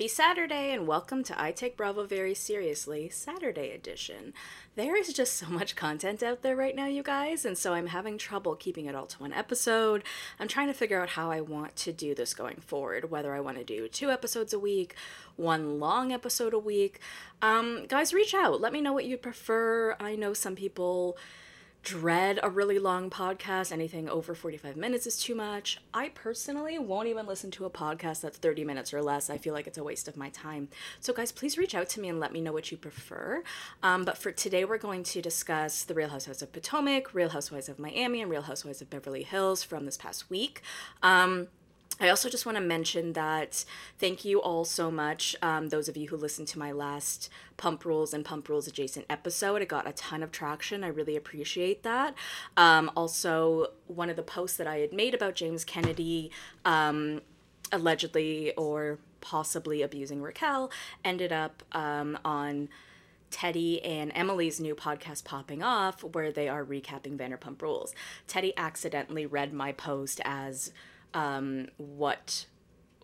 Happy Saturday and welcome to I Take Bravo Very Seriously, Saturday edition. There is just so much content out there right now, you guys, and so I'm having trouble keeping it all to one episode. I'm trying to figure out how I want to do this going forward, whether I want to do two episodes a week, one long episode a week. Um, guys, reach out. Let me know what you'd prefer. I know some people dread a really long podcast. Anything over 45 minutes is too much. I personally won't even listen to a podcast that's 30 minutes or less. I feel like it's a waste of my time. So, guys, please reach out to me and let me know what you prefer. Um, but for today, we're going to discuss The Real Housewives of Potomac, Real Housewives of Miami, and Real Housewives of Beverly Hills from this past week. Um, I also just want to mention that thank you all so much, um, those of you who listened to my last Pump Rules and Pump Rules adjacent episode. It got a ton of traction. I really appreciate that. Um, also, one of the posts that I had made about James Kennedy um, allegedly or possibly abusing Raquel ended up um, on. Teddi and Emily's new podcast popping off where they are recapping Vanderpump Rules. Teddi accidentally read my post as um, what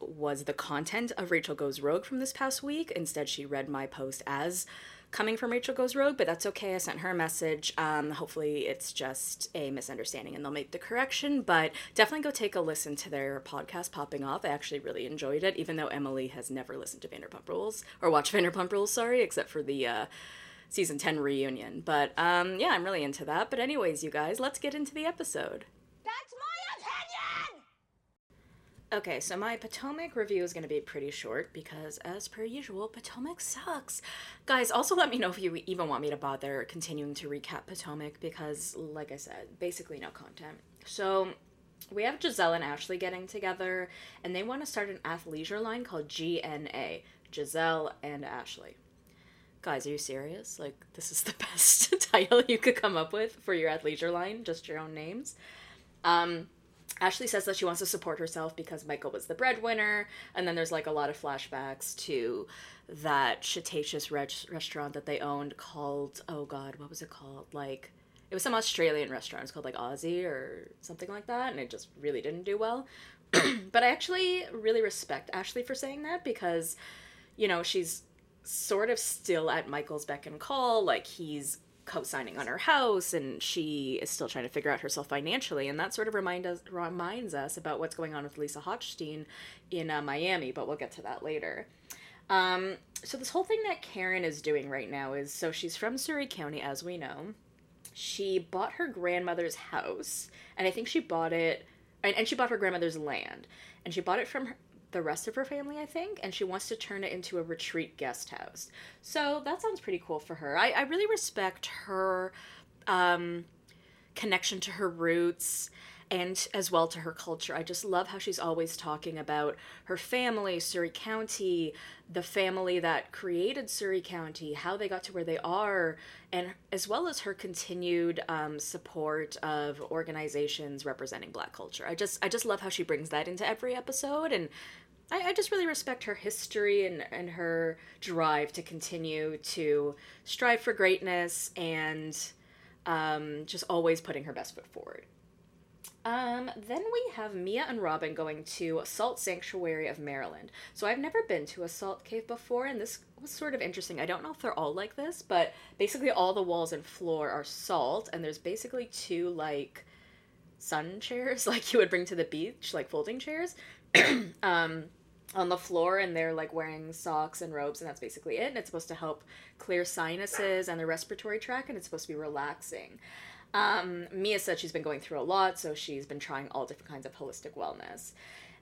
was the content of Rachel Goes Rogue from this past week. Instead, she read my post as coming from Rachel Goes Rogue, but that's okay. I sent her a message. Um, hopefully, it's just a misunderstanding and they'll make the correction. But definitely go take a listen to their podcast popping off. I actually really enjoyed it, even though Emily has never listened to Vanderpump Rules or watched Vanderpump Rules, sorry, except for the. Uh, season 10 reunion. But um, yeah, I'm really into that. But, anyways, you guys, let's get into the episode. Okay, so my Potomac review is going to be pretty short because, as per usual, Potomac sucks. Guys, also let me know if you even want me to bother continuing to recap Potomac because, like I said, basically no content. So, we have Gizelle and Ashley getting together, and they want to start an athleisure line called GNA Gizelle and Ashley. Guys, are you serious? Like, this is the best title you could come up with for your athleisure line, just your own names. Um, Ashley says that she wants to support herself because Michael was the breadwinner, and then there's like a lot of flashbacks to that Cretaceous restaurant that they owned called oh god, what was it called? Like it was some Australian restaurant. It's called like Aussie or something like that, and it just really didn't do well. but I actually really respect Ashley for saying that because, you know, she's sort of still at Michael's beck and call. Like he's co-signing on her house and she is still trying to figure out herself financially and that sort of remind us reminds us about what's going on with Lisa Hochstein in uh, Miami but we'll get to that later. Um, so this whole thing that Karen is doing right now is so she's from Surry County as we know. She bought her grandmother's house and I think she bought it and, and she bought her grandmother's land and she bought it from her, the rest of her family, I think, and she wants to turn it into a retreat guest house. So that sounds pretty cool for her. I, I really respect her um, connection to her roots and as well to her culture. I just love how she's always talking about her family, Surry County, the family that created Surry County, how they got to where they are, and as well as her continued um, support of organizations representing Black culture. I just I just love how she brings that into every episode, and I, I just really respect her history and, and her drive to continue to strive for greatness and um, just always putting her best foot forward. Um, then we have Mia and Robyn going to Salt Sanctuary of Maryland. So I've never been to a salt cave before, and this was sort of interesting. I don't know if they're all like this, but basically all the walls and floor are salt, and there's basically two like sun chairs, like you would bring to the beach, like folding chairs. um, on the floor and they're like wearing socks and robes and that's basically it and it's supposed to help clear sinuses and the respiratory tract and it's supposed to be relaxing. Um, mia said she's been going through a lot so she's been trying all different kinds of holistic wellness.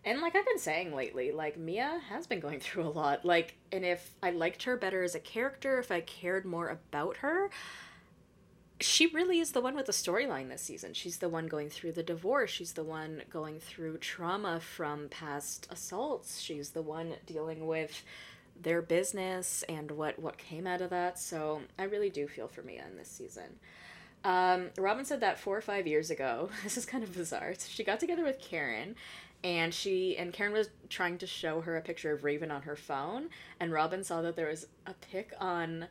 And like i've been saying lately like mia has been going through a lot like and if i liked her better as a character if i cared more about her she really is the one with the storyline this season. She's the one going through the divorce. She's the one going through trauma from past assaults. She's the one dealing with their business and what what came out of that. So I really do feel for Mia in this season. Um, Robyn said that four or five years ago. This is kind of bizarre. She got together with Karen, and she and Karen was trying to show her a picture of Raven on her phone, and Robyn saw that there was a pic on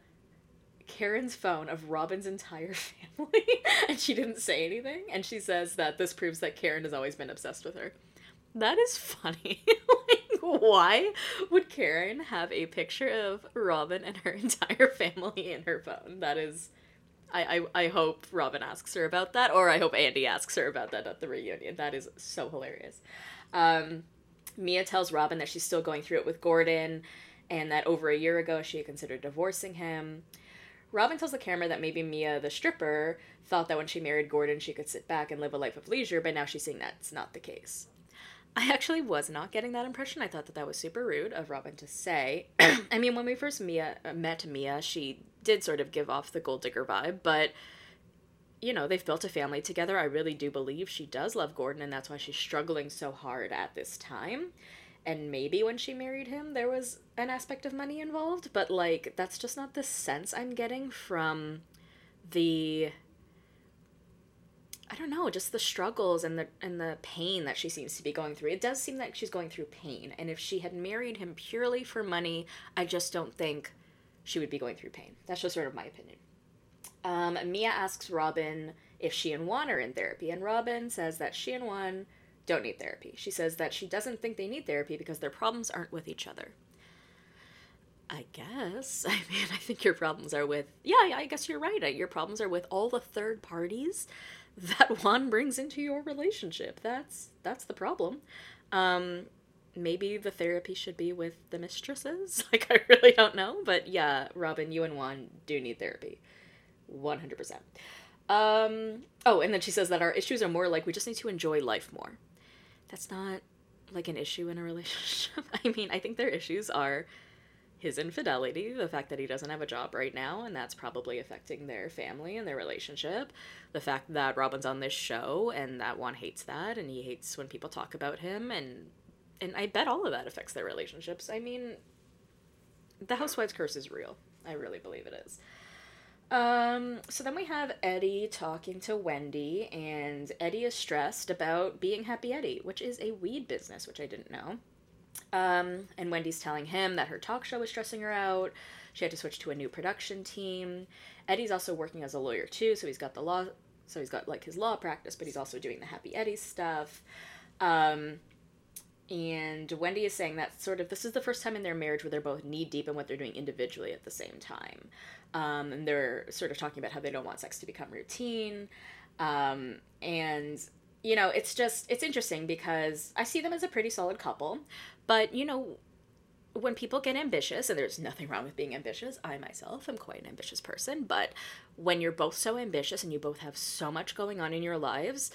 Karen's phone of Robyn's entire family and she didn't say anything. And she says that this proves that Karen has always been obsessed with her. That is funny. like, why would Karen have a picture of Robyn and her entire family in her phone? That is. I, I, I hope Robyn asks her about that, or I hope Andy asks her about that at the reunion. That is so hilarious. Um, Mia tells Robyn that she's still going through it with Gordon and that over a year ago she considered divorcing him. Robyn tells the camera that maybe Mia, the stripper, thought that when she married Gordon she could sit back and live a life of leisure, but now she's seeing that's not the case. I actually was not getting that impression. I thought that that was super rude of Robyn to say. I mean, when we first Mia uh, met Mia, she did sort of give off the gold digger vibe, but you know, they've built a family together. I really do believe she does love Gordon, and that's why she's struggling so hard at this time. And maybe when she married him, there was an aspect of money involved, but like, that's just not the sense I'm getting from the I don't know, just the struggles and the and the pain that she seems to be going through. It does seem like she's going through pain, and if she had married him purely for money, I just don't think she would be going through pain. That's just sort of my opinion. Um, Mia asks Robyn if she and Juan are in therapy, and Robyn says that she and Juan don't need therapy. She says that she doesn't think they need therapy because their problems aren't with each other. I guess. I mean, I think your problems are with. Yeah, I guess you're right. Your problems are with all the third parties that Juan brings into your relationship. That's that's the problem. Um, maybe the therapy should be with the mistresses. Like I really don't know, but yeah, Robyn, you and Juan do need therapy, one hundred percent. Um, oh, and then she says that our issues are more like we just need to enjoy life more. That's not like an issue in a relationship. I mean, I think their issues are his infidelity, the fact that he doesn't have a job right now, and that's probably affecting their family and their relationship. The fact that Robyn's on this show and that Juan hates that and he hates when people talk about him and and I bet all of that affects their relationships. I mean, the housewife's curse is real. I really believe it is. Um, so then we have Eddie talking to Wendy, and Eddie is stressed about being Happy Eddie, which is a weed business, which I didn't know. Um, and Wendy's telling him that her talk show was stressing her out. She had to switch to a new production team. Eddie's also working as a lawyer too, so he's got the law, so he's got like his law practice, but he's also doing the Happy Eddie stuff. Um, and Wendy is saying that sort of this is the first time in their marriage where they're both knee deep in what they're doing individually at the same time. Um, and they're sort of talking about how they don't want sex to become routine. Um, and you know, it's just it's interesting because I see them as a pretty solid couple, but you know, when people get ambitious, and there's nothing wrong with being ambitious, I myself am quite an ambitious person, but when you're both so ambitious and you both have so much going on in your lives,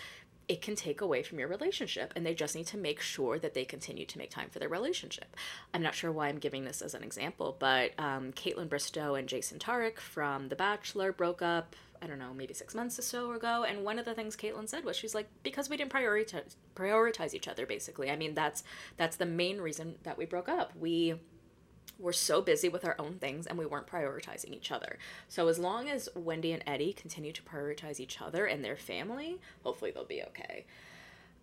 it can take away from your relationship and they just need to make sure that they continue to make time for their relationship. I'm not sure why i'm giving this as an example but um, kaitlyn bristowe and jason tartick from the bachelor broke up i don't know maybe six months or so ago and one of the things kaitlyn said was she's like because we didn't prioritize prioritize each other basically. I mean that's that's the main reason that we broke up. We we're so busy with our own things and we weren't prioritizing each other. So as long as Wendy and Eddie continue to prioritize each other and their family, hopefully they'll be okay.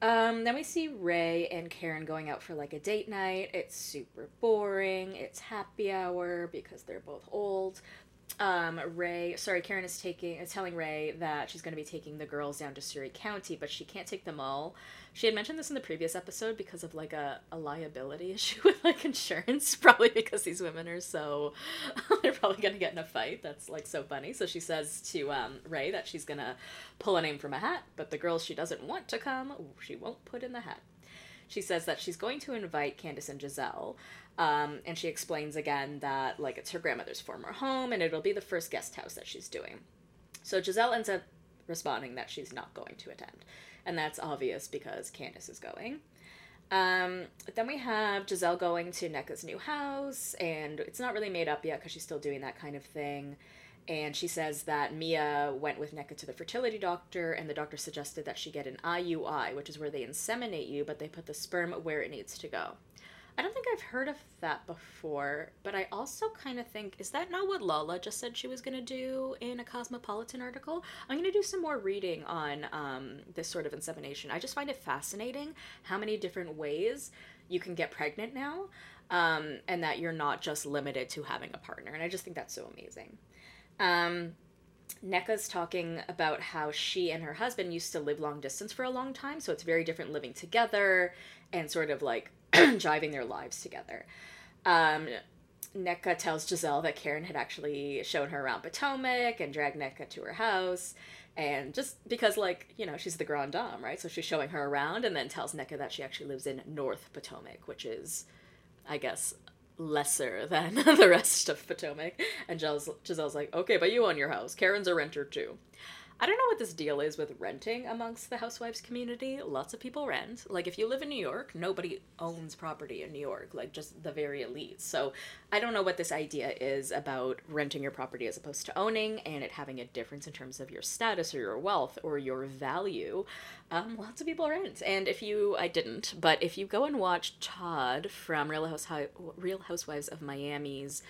Um, then we see Ray and Karen going out for like a date night. It's super boring. It's happy hour because they're both old. Um, Ray, sorry, Karen is taking, is telling Ray that she's going to be taking the girls down to Surry County, but she can't take them all she had mentioned this in the previous episode because of like a, a liability issue with like insurance, probably because these women are so they're probably gonna get in a fight. That's like so funny. So she says to um, Ray that she's gonna pull a name from a hat, but the girls she doesn't want to come, she won't put in the hat. She says that she's going to invite Candiace and Gizelle, um, and she explains again that like it's her grandmother's former home and it'll be the first guest house that she's doing. So Gizelle ends up responding that she's not going to attend and that's obvious because Candiace is going. Um, then we have Gizelle going to Nneka's new house, and it's not really made up yet because she's still doing that kind of thing. And she says that Mia went with Nneka to the fertility doctor, and the doctor suggested that she get an IUI, which is where they inseminate you, but they put the sperm where it needs to go. I don't think I've heard of that before, but I also kind of think is that not what Lala just said she was going to do in a Cosmopolitan article? I'm going to do some more reading on um, this sort of insemination. I just find it fascinating how many different ways you can get pregnant now, um, and that you're not just limited to having a partner. And I just think that's so amazing. Um, Nneka's talking about how she and her husband used to live long distance for a long time, so it's very different living together and sort of like jiving their lives together. Um, Nneka tells Gizelle that Karen had actually shown her around Potomac and dragged Nneka to her house. And just because, like, you know, she's the Grand Dame, right? So she's showing her around and then tells Nneka that she actually lives in North Potomac, which is, I guess, lesser than the rest of Potomac. And Gizelle's, Gizelle's like, okay, but you own your house. Karen's a renter too. I don't know what this deal is with renting amongst the housewives community. Lots of people rent. Like if you live in New York, nobody owns property in New York, like just the very elite. So I don't know what this idea is about renting your property as opposed to owning and it having a difference in terms of your status or your wealth or your value. Um, lots of people rent. And if you, I didn't, but if you go and watch Todd from Real, House, Real Housewives of Miami's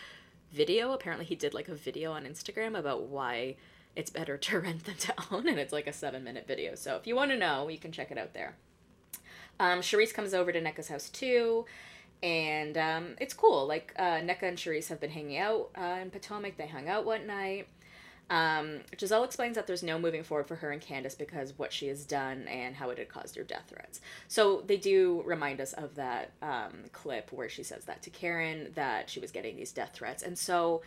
video, apparently he did like a video on Instagram about why it's better to rent than to own, and it's like a seven minute video. So if you want to know, you can check it out there. Um, Charrisse comes over to Nneka's house too, and um, it's cool. Like uh, Nneka and Charrisse have been hanging out uh, in Potomac. They hung out one night. Um, Gizelle explains that there's no moving forward for her and Candiace because what she has done and how it had caused her death threats. So they do remind us of that um, clip where she says that to Karen that she was getting these death threats, and so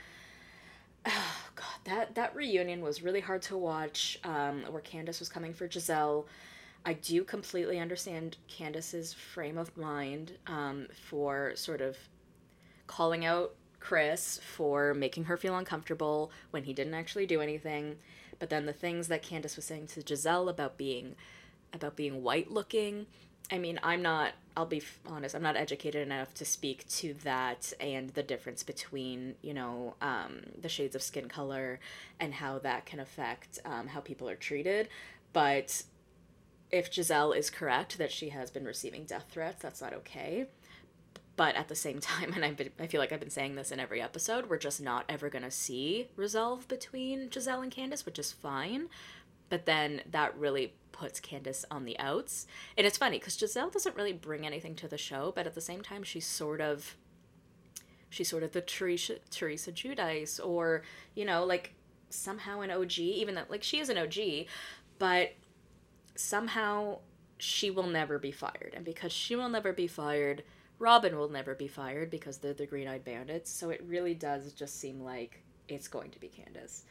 oh god that that reunion was really hard to watch um, where candiace was coming for Gizelle. i do completely understand candiace's frame of mind um, for sort of calling out chris for making her feel uncomfortable when he didn't actually do anything but then the things that candiace was saying to Gizelle about being about being white looking I mean, I'm not, I'll be honest, I'm not educated enough to speak to that and the difference between, you know, um, the shades of skin color and how that can affect um, how people are treated. But if Gizelle is correct that she has been receiving death threats, that's not okay. But at the same time, and I've been, I feel like I've been saying this in every episode, we're just not ever going to see resolve between Gizelle and Candiace, which is fine. But then that really puts Candiace on the outs. And it's funny because Gizelle doesn't really bring anything to the show, but at the same time, she's sort of she's sort of the Teresa, Teresa Giudice, or you know, like somehow an OG, even though like she is an OG, but somehow she will never be fired, and because she will never be fired. Robyn will never be fired because they're the Green Eyed Bandits, so it really does just seem like it's going to be Candiace.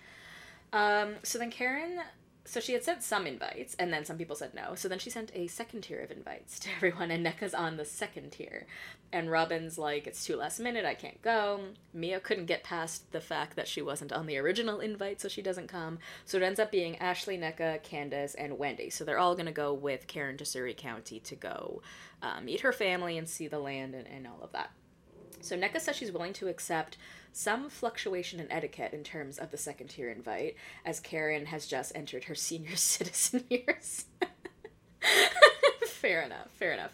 Um, so then Karen so she had sent some invites and then some people said no. So then she sent a second tier of invites to everyone and nneka's on the second tier. And robyn's like it's too last minute i can't go. Mia couldn't get past the fact that she wasn't on the original invite so she doesn't come. So it ends up being ashley nneka candiace and wendy. So they're all going to go with karen to surry county to go uh, meet her family and see the land and, and all of that so nneka says she's willing to accept some fluctuation in etiquette in terms of the second tier invite, as Karen has just entered her senior citizen years. fair enough, fair enough.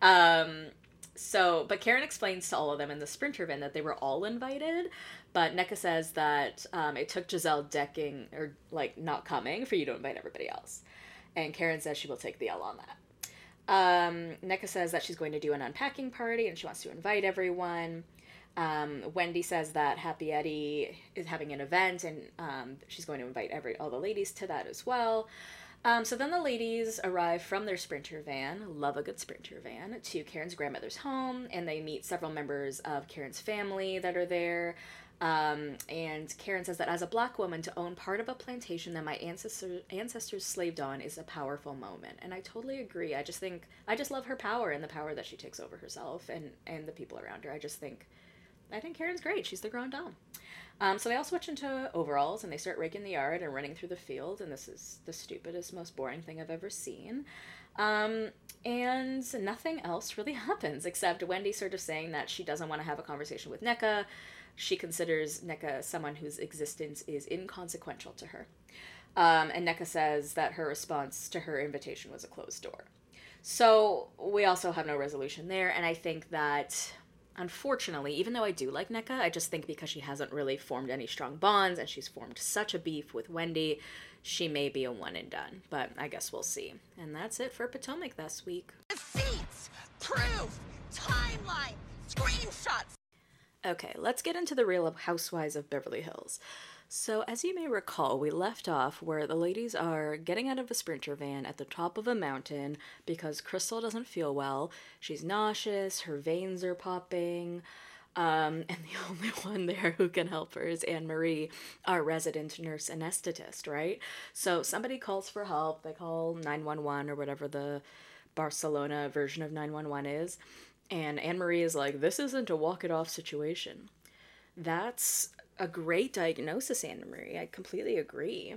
Um, so, but Karen explains to all of them in the sprinter van that they were all invited, but Nneka says that um, it took Gizelle decking or like not coming for you to invite everybody else. And Karen says she will take the L on that. Um, Nneka says that she's going to do an unpacking party and she wants to invite everyone. Um, Wendy says that Happy Eddie is having an event and um, she's going to invite every all the ladies to that as well. Um, so then the ladies arrive from their sprinter van, love a good sprinter van, to Karen's grandmother's home, and they meet several members of Karen's family that are there. Um, and Karen says that as a black woman, to own part of a plantation that my ancestor, ancestors slaved on is a powerful moment. And I totally agree. I just think, I just love her power and the power that she takes over herself and, and the people around her. I just think I think Karen's great. She's the Grand Dame. Um, so they all switch into overalls and they start raking the yard and running through the field. And this is the stupidest, most boring thing I've ever seen. Um, and nothing else really happens except Wendy sort of saying that she doesn't want to have a conversation with Nneka. She considers Nneka someone whose existence is inconsequential to her. Um, and Nneka says that her response to her invitation was a closed door. So we also have no resolution there. And I think that unfortunately, even though I do like Nneka, I just think because she hasn't really formed any strong bonds and she's formed such a beef with Wendy, she may be a one and done. But I guess we'll see. And that's it for Potomac this week. Receipts, proof, timeline, screenshots. Okay, let's get into the real housewives of Beverly Hills. So, as you may recall, we left off where the ladies are getting out of a sprinter van at the top of a mountain because Crystal doesn't feel well. She's nauseous, her veins are popping. Um, and the only one there who can help her is Anne Marie, our resident nurse anesthetist, right? So somebody calls for help. They call 911 or whatever the Barcelona version of 911 is. And Anne Marie is like, this isn't a walk it off situation. That's a great diagnosis, Anne Marie. I completely agree.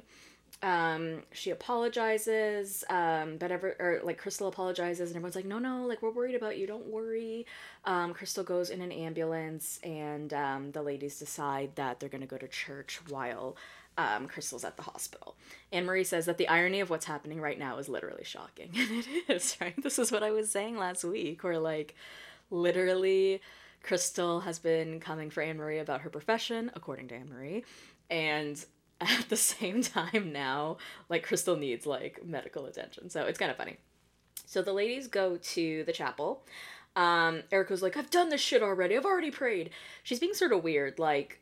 Um, she apologizes, um, but ever or like Crystal apologizes, and everyone's like, "No, no, like we're worried about you. Don't worry." Um, Crystal goes in an ambulance, and um, the ladies decide that they're gonna go to church while um, Crystal's at the hospital. Anne Marie says that the irony of what's happening right now is literally shocking, and it is right. This is what I was saying last week, where like literally Crystal has been coming for Anne Marie about her profession, according to Anne Marie, and at the same time now, like Crystal needs like medical attention. So it's kind of funny. So the ladies go to the chapel. Um, Erika's like, I've done this shit already. I've already prayed. She's being sort of weird, like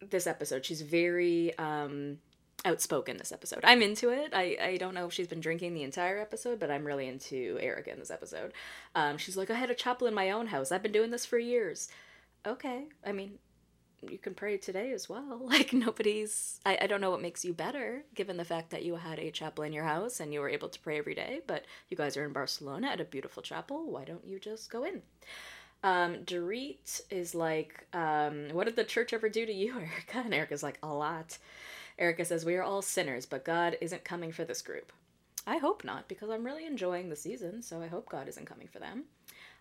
this episode. She's very um outspoken this episode. I'm into it. I, I don't know if she's been drinking the entire episode, but I'm really into Erika in this episode. Um, she's like, I had a chapel in my own house. I've been doing this for years. Okay. I mean, you can pray today as well. Like nobody's I, I don't know what makes you better, given the fact that you had a chapel in your house and you were able to pray every day, but you guys are in Barcelona at a beautiful chapel. Why don't you just go in? Um, Dorit is like, um, what did the church ever do to you, Erika? And Erika's like, a lot. Erika says, We are all sinners, but God isn't coming for this group. I hope not, because I'm really enjoying the season, so I hope God isn't coming for them.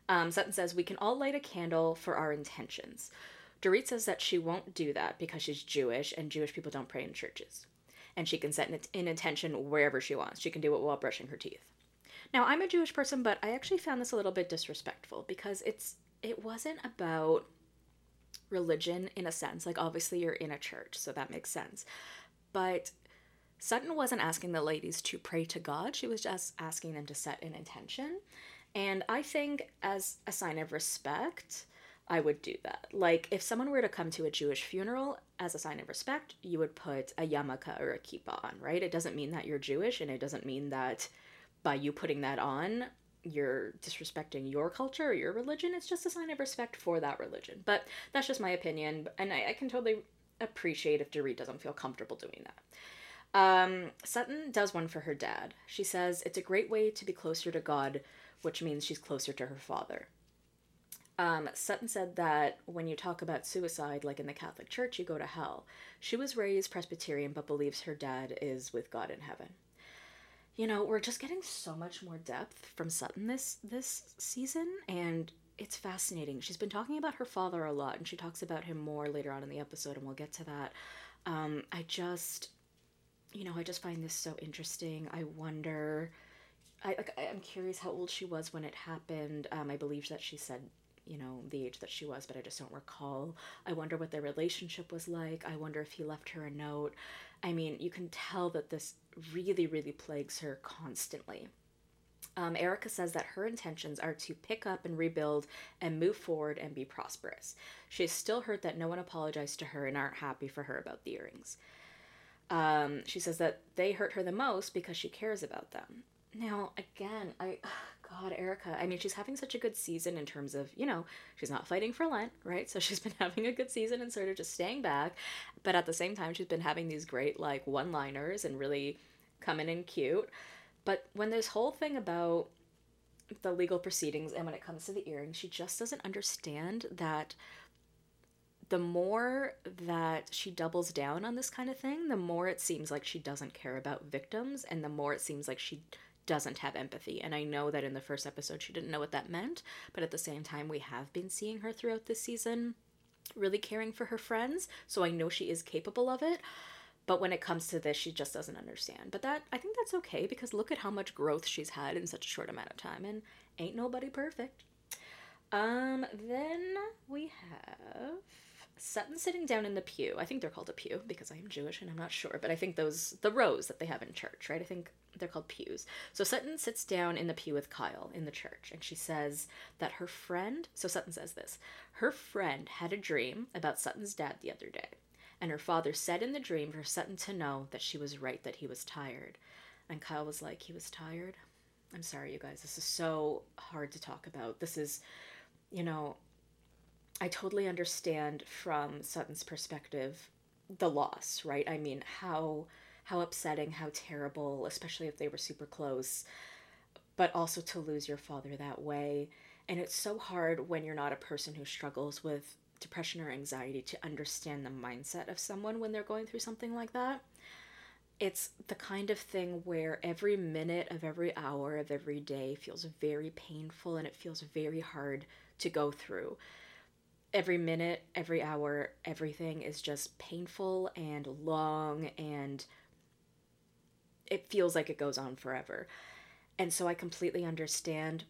Um, Sutton says, We can all light a candle for our intentions. Dorit says that she won't do that because she's Jewish and Jewish people don't pray in churches. And she can set an intention wherever she wants. She can do it while brushing her teeth. Now, I'm a Jewish person, but I actually found this a little bit disrespectful because it's it wasn't about religion in a sense. Like obviously you're in a church, so that makes sense. But Sutton wasn't asking the ladies to pray to God, she was just asking them to set an intention. And I think, as a sign of respect, I would do that. Like, if someone were to come to a Jewish funeral, as a sign of respect, you would put a yarmulke or a kippah on, right? It doesn't mean that you're Jewish, and it doesn't mean that by you putting that on, you're disrespecting your culture or your religion. It's just a sign of respect for that religion. But that's just my opinion, and I, I can totally appreciate if Dorit doesn't feel comfortable doing that. Um, Sutton does one for her dad. She says it's a great way to be closer to God, which means she's closer to her father. Um, Sutton said that when you talk about suicide, like in the Catholic Church, you go to hell. She was raised Presbyterian but believes her dad is with God in heaven. You know, we're just getting so much more depth from Sutton this this season, and it's fascinating. She's been talking about her father a lot, and she talks about him more later on in the episode, and we'll get to that. Um, I just, you know, I just find this so interesting. I wonder. I like. I'm curious how old she was when it happened. Um, I believe that she said you know, the age that she was, but I just don't recall. I wonder what their relationship was like. I wonder if he left her a note. I mean, you can tell that this really, really plagues her constantly. Um, Erika says that her intentions are to pick up and rebuild and move forward and be prosperous. She is still hurt that no one apologized to her and aren't happy for her about the earrings. Um, she says that they hurt her the most because she cares about them. Now, again, I God, Erika. I mean, she's having such a good season in terms of, you know, she's not fighting for Lent, right? So she's been having a good season and sort of just staying back. But at the same time, she's been having these great, like, one liners and really coming in cute. But when this whole thing about the legal proceedings and when it comes to the earrings, she just doesn't understand that the more that she doubles down on this kind of thing, the more it seems like she doesn't care about victims and the more it seems like she doesn't have empathy. And I know that in the first episode she didn't know what that meant, but at the same time, we have been seeing her throughout this season really caring for her friends, so I know she is capable of it. But when it comes to this, she just doesn't understand. But that I think that's okay because look at how much growth she's had in such a short amount of time and ain't nobody perfect. Um then we have Sutton sitting down in the pew. I think they're called a pew because I am Jewish and I'm not sure, but I think those the rows that they have in church, right? I think they're called pews. So Sutton sits down in the pew with Kyle in the church and she says that her friend, so Sutton says this, her friend had a dream about Sutton's dad the other day. And her father said in the dream for Sutton to know that she was right, that he was tired. And Kyle was like, he was tired? I'm sorry, you guys. This is so hard to talk about. This is, you know, I totally understand from Sutton's perspective the loss, right? I mean, how how upsetting, how terrible, especially if they were super close, but also to lose your father that way. And it's so hard when you're not a person who struggles with depression or anxiety to understand the mindset of someone when they're going through something like that. It's the kind of thing where every minute of every hour of every day feels very painful and it feels very hard to go through every minute, every hour, everything is just painful and long and it feels like it goes on forever. And so I completely understand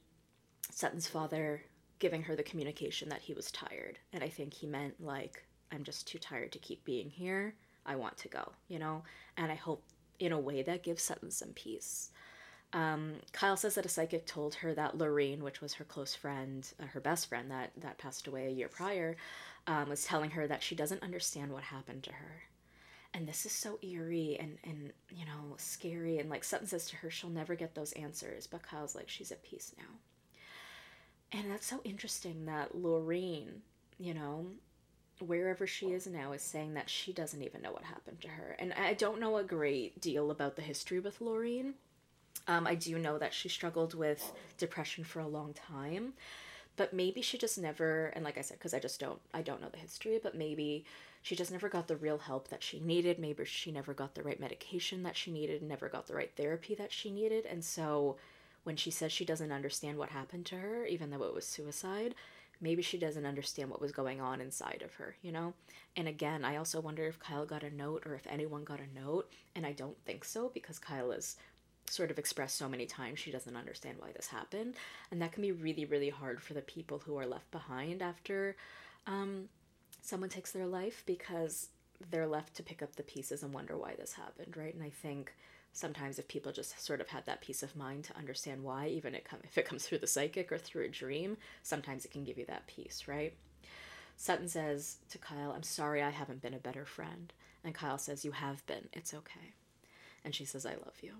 Sutton's father giving her the communication that he was tired. And I think he meant, like, I'm just too tired to keep being here. I want to go, you know? And I hope in a way that gives Sutton some peace. Um, Kyle says that a psychic told her that Lorene, which was her close friend, uh, her best friend that, that passed away a year prior, um, was telling her that she doesn't understand what happened to her. And this is so eerie and, and, you know, scary. And like Sutton says to her, she'll never get those answers. But Kyle's like, she's at peace now. And that's so interesting that Lorene, you know, wherever she is now, is saying that she doesn't even know what happened to her. And I don't know a great deal about the history with Lorene um, I do know that she struggled with depression for a long time, but maybe she just never, and like I said, because I just don't, I don't know the history, but maybe she just never got the real help that she needed. Maybe she never got the right medication that she needed, never got the right therapy that she needed. And so when she says she doesn't understand what happened to her, even though it was suicide, maybe she doesn't understand what was going on inside of her, you know? And again, I also wonder if Kyle got a note or if anyone got a note, and I don't think so because Kyle is sort of expressed so many times she doesn't understand why this happened. And that can be really really hard for the people who are left behind after um, someone takes their life because they're left to pick up the pieces and wonder why this happened right? And i think sometimes if people just sort of had that peace of mind to understand why even it come, if it comes through the psychic or through a dream sometimes it can give you that peace right? Sutton says to kyle i'm sorry i haven't been a better friend. And kyle says you have been. It's okay. And she says i love you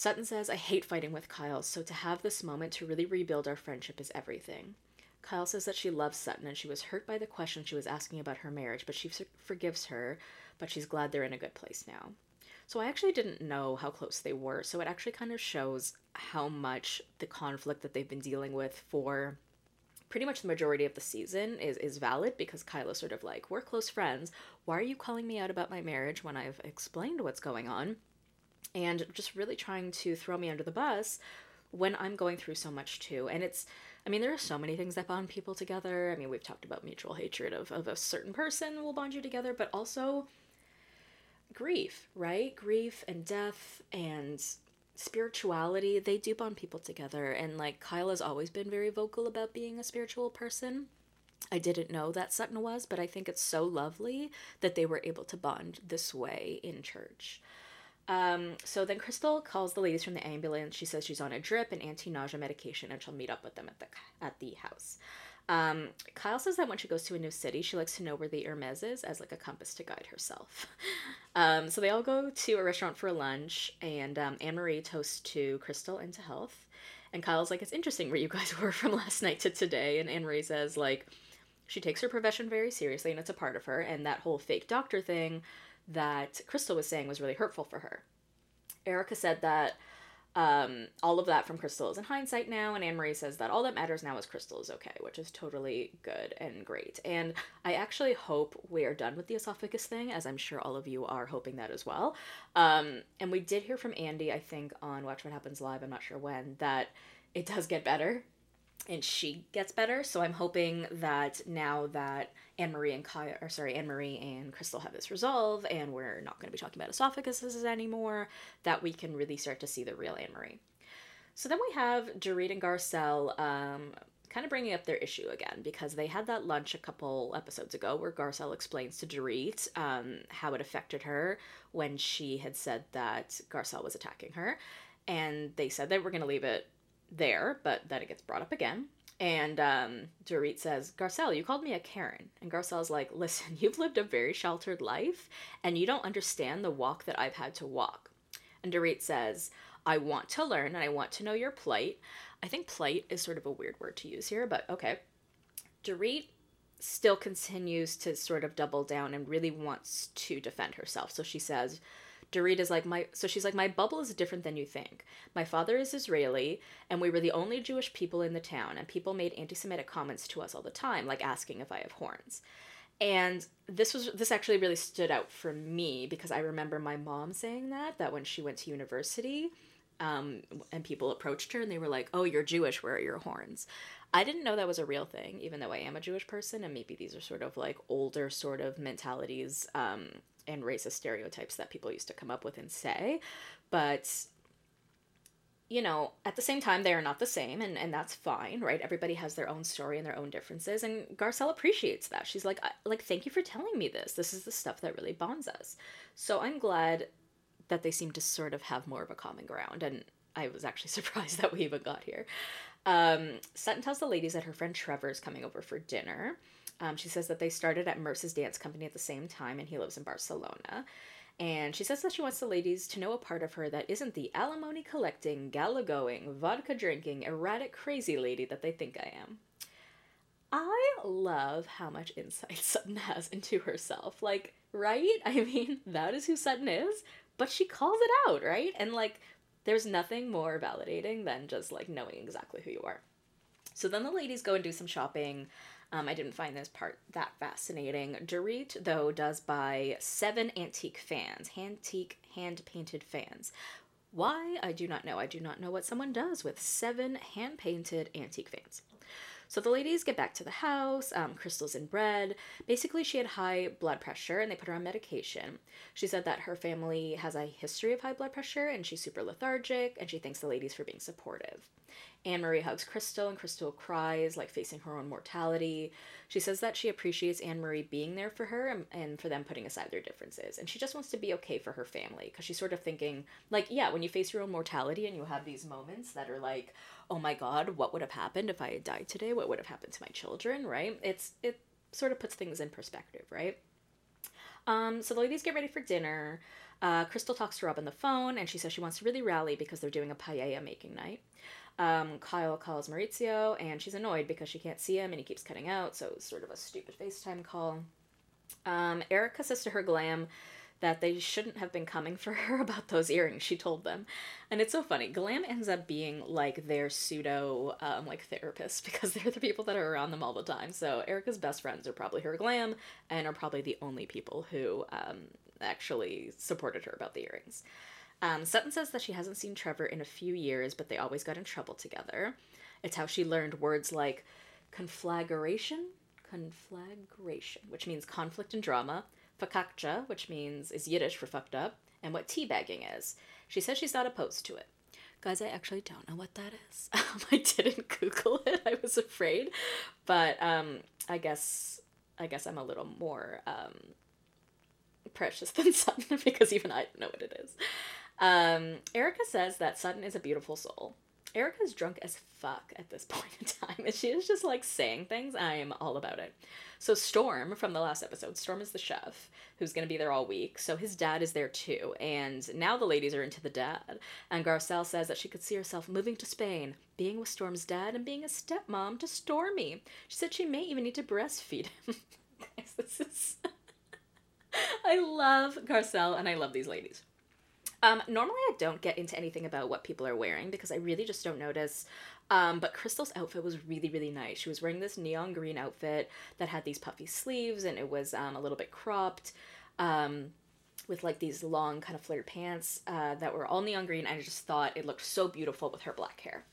Sutton says, I hate fighting with Kyle, so to have this moment to really rebuild our friendship is everything. Kyle says that she loves Sutton and she was hurt by the question she was asking about her marriage, but she forgives her, but she's glad they're in a good place now. So I actually didn't know how close they were, so it actually kind of shows how much the conflict that they've been dealing with for pretty much the majority of the season is is valid because Kyle's sort of like, we're close friends. Why are you calling me out about my marriage when I've explained what's going on? And just really trying to throw me under the bus when I'm going through so much too. And it's, I mean, there are so many things that bond people together. I mean, we've talked about mutual hatred of, of a certain person will bond you together, but also grief, right? Grief and death and spirituality, they do bond people together. And like Kyle has always been very vocal about being a spiritual person. I didn't know that Sutton was, but I think it's so lovely that they were able to bond this way in church. Um, so then Crystal calls the ladies from the ambulance. She says she's on a drip and anti-nausea medication, and she'll meet up with them at the at the house. Um, Kyle says that when she goes to a new city, she likes to know where the Hermes is as like a compass to guide herself. um, so they all go to a restaurant for lunch, and um, Anne Marie toasts to Crystal and to health. And Kyle's like, "It's interesting where you guys were from last night to today." And Anne Marie says like, she takes her profession very seriously, and it's a part of her. And that whole fake doctor thing that Crystal was saying was really hurtful for her. Erika said that um, all of that from Crystal is in hindsight now, and Anne Marie says that all that matters now is Crystal is okay, which is totally good and great. And I actually hope we're done with the esophagus thing, as I'm sure all of you are hoping that as well. Um, and we did hear from Andy, I think, on Watch What Happens Live, I'm not sure when, that it does get better and she gets better. So I'm hoping that now that Anne Marie and Kaya, or sorry, Anne Marie and Crystal have this resolve, and we're not going to be talking about esophaguses anymore, that we can really start to see the real Anne Marie. So then we have Dorit and Garcelle um, kind of bringing up their issue again because they had that lunch a couple episodes ago where Garcelle explains to Dorit um, how it affected her when she had said that Garcelle was attacking her. And they said they were going to leave it there, but then it gets brought up again. And um, Dorit says, Garcelle, you called me a Karen. And Garcelle's like, listen, you've lived a very sheltered life, and you don't understand the walk that I've had to walk. And Dorit says, I want to learn and I want to know your plight. I think plight is sort of a weird word to use here, but okay. Dorit still continues to sort of double down and really wants to defend herself. So she says, Dorit is like my so she's like my bubble is different than you think. My father is Israeli and we were the only Jewish people in the town and people made anti-Semitic comments to us all the time like asking if I have horns. And this was this actually really stood out for me because I remember my mom saying that that when she went to university um, and people approached her and they were like, "Oh, you're Jewish. Where are your horns?" I didn't know that was a real thing, even though I am a Jewish person, and maybe these are sort of like older sort of mentalities um, and racist stereotypes that people used to come up with and say. But you know, at the same time, they are not the same, and, and that's fine, right? Everybody has their own story and their own differences, and Garcelle appreciates that. She's like, like, thank you for telling me this. This is the stuff that really bonds us. So I'm glad that they seem to sort of have more of a common ground, and I was actually surprised that we even got here. Um, Sutton tells the ladies that her friend Trevor is coming over for dinner. Um, she says that they started at Merce's dance company at the same time and he lives in Barcelona. And she says that she wants the ladies to know a part of her that isn't the alimony collecting, gala going, vodka drinking, erratic, crazy lady that they think I am. I love how much insight Sutton has into herself. Like, right? I mean, that is who Sutton is, but she calls it out, right? And like, there's nothing more validating than just like knowing exactly who you are. So then the ladies go and do some shopping. Um, I didn't find this part that fascinating. Dorit, though, does buy seven antique fans, antique hand painted fans. Why? I do not know. I do not know what someone does with seven hand painted antique fans. So the ladies get back to the house, um, crystals in bread. Basically, she had high blood pressure and they put her on medication. She said that her family has a history of high blood pressure and she's super lethargic and she thanks the ladies for being supportive. Anne Marie hugs Crystal, and Crystal cries, like facing her own mortality. She says that she appreciates Anne Marie being there for her and, and for them putting aside their differences. And she just wants to be okay for her family because she's sort of thinking, like, yeah, when you face your own mortality and you have these moments that are like, oh my god, what would have happened if I had died today? What would have happened to my children, right? It's it sort of puts things in perspective, right? Um, so the ladies get ready for dinner. Uh, Crystal talks to Rob on the phone, and she says she wants to really rally because they're doing a paella making night. Um, Kyle calls Mauricio, and she's annoyed because she can't see him and he keeps cutting out, so it's sort of a stupid FaceTime call. Um, Erika says to her glam that they shouldn't have been coming for her about those earrings, she told them. And it's so funny. Glam ends up being like their pseudo um, like therapist because they're the people that are around them all the time. So Erika's best friends are probably her glam and are probably the only people who um, actually supported her about the earrings. Um, Sutton says that she hasn't seen Trevor in a few years, but they always got in trouble together. It's how she learned words like conflagration, conflagration, which means conflict and drama, fakakcha, which means is Yiddish for fucked up, and what teabagging is. She says she's not opposed to it. Guys, I actually don't know what that is. I didn't Google it. I was afraid, but um, I guess I guess I'm a little more um, precious than Sutton because even I don't know what it is. Um, Erika says that Sutton is a beautiful soul. Erika's drunk as fuck at this point in time, and she is just like saying things. I am all about it. So Storm from the last episode, Storm is the chef who's gonna be there all week. So his dad is there too, and now the ladies are into the dad. And Garcelle says that she could see herself moving to Spain, being with Storm's dad, and being a stepmom to Stormy. She said she may even need to breastfeed him. I love Garcelle, and I love these ladies. Um, normally, I don't get into anything about what people are wearing because I really just don't notice. Um, but Crystal's outfit was really, really nice. She was wearing this neon green outfit that had these puffy sleeves and it was um, a little bit cropped um, with like these long, kind of flared pants uh, that were all neon green. I just thought it looked so beautiful with her black hair.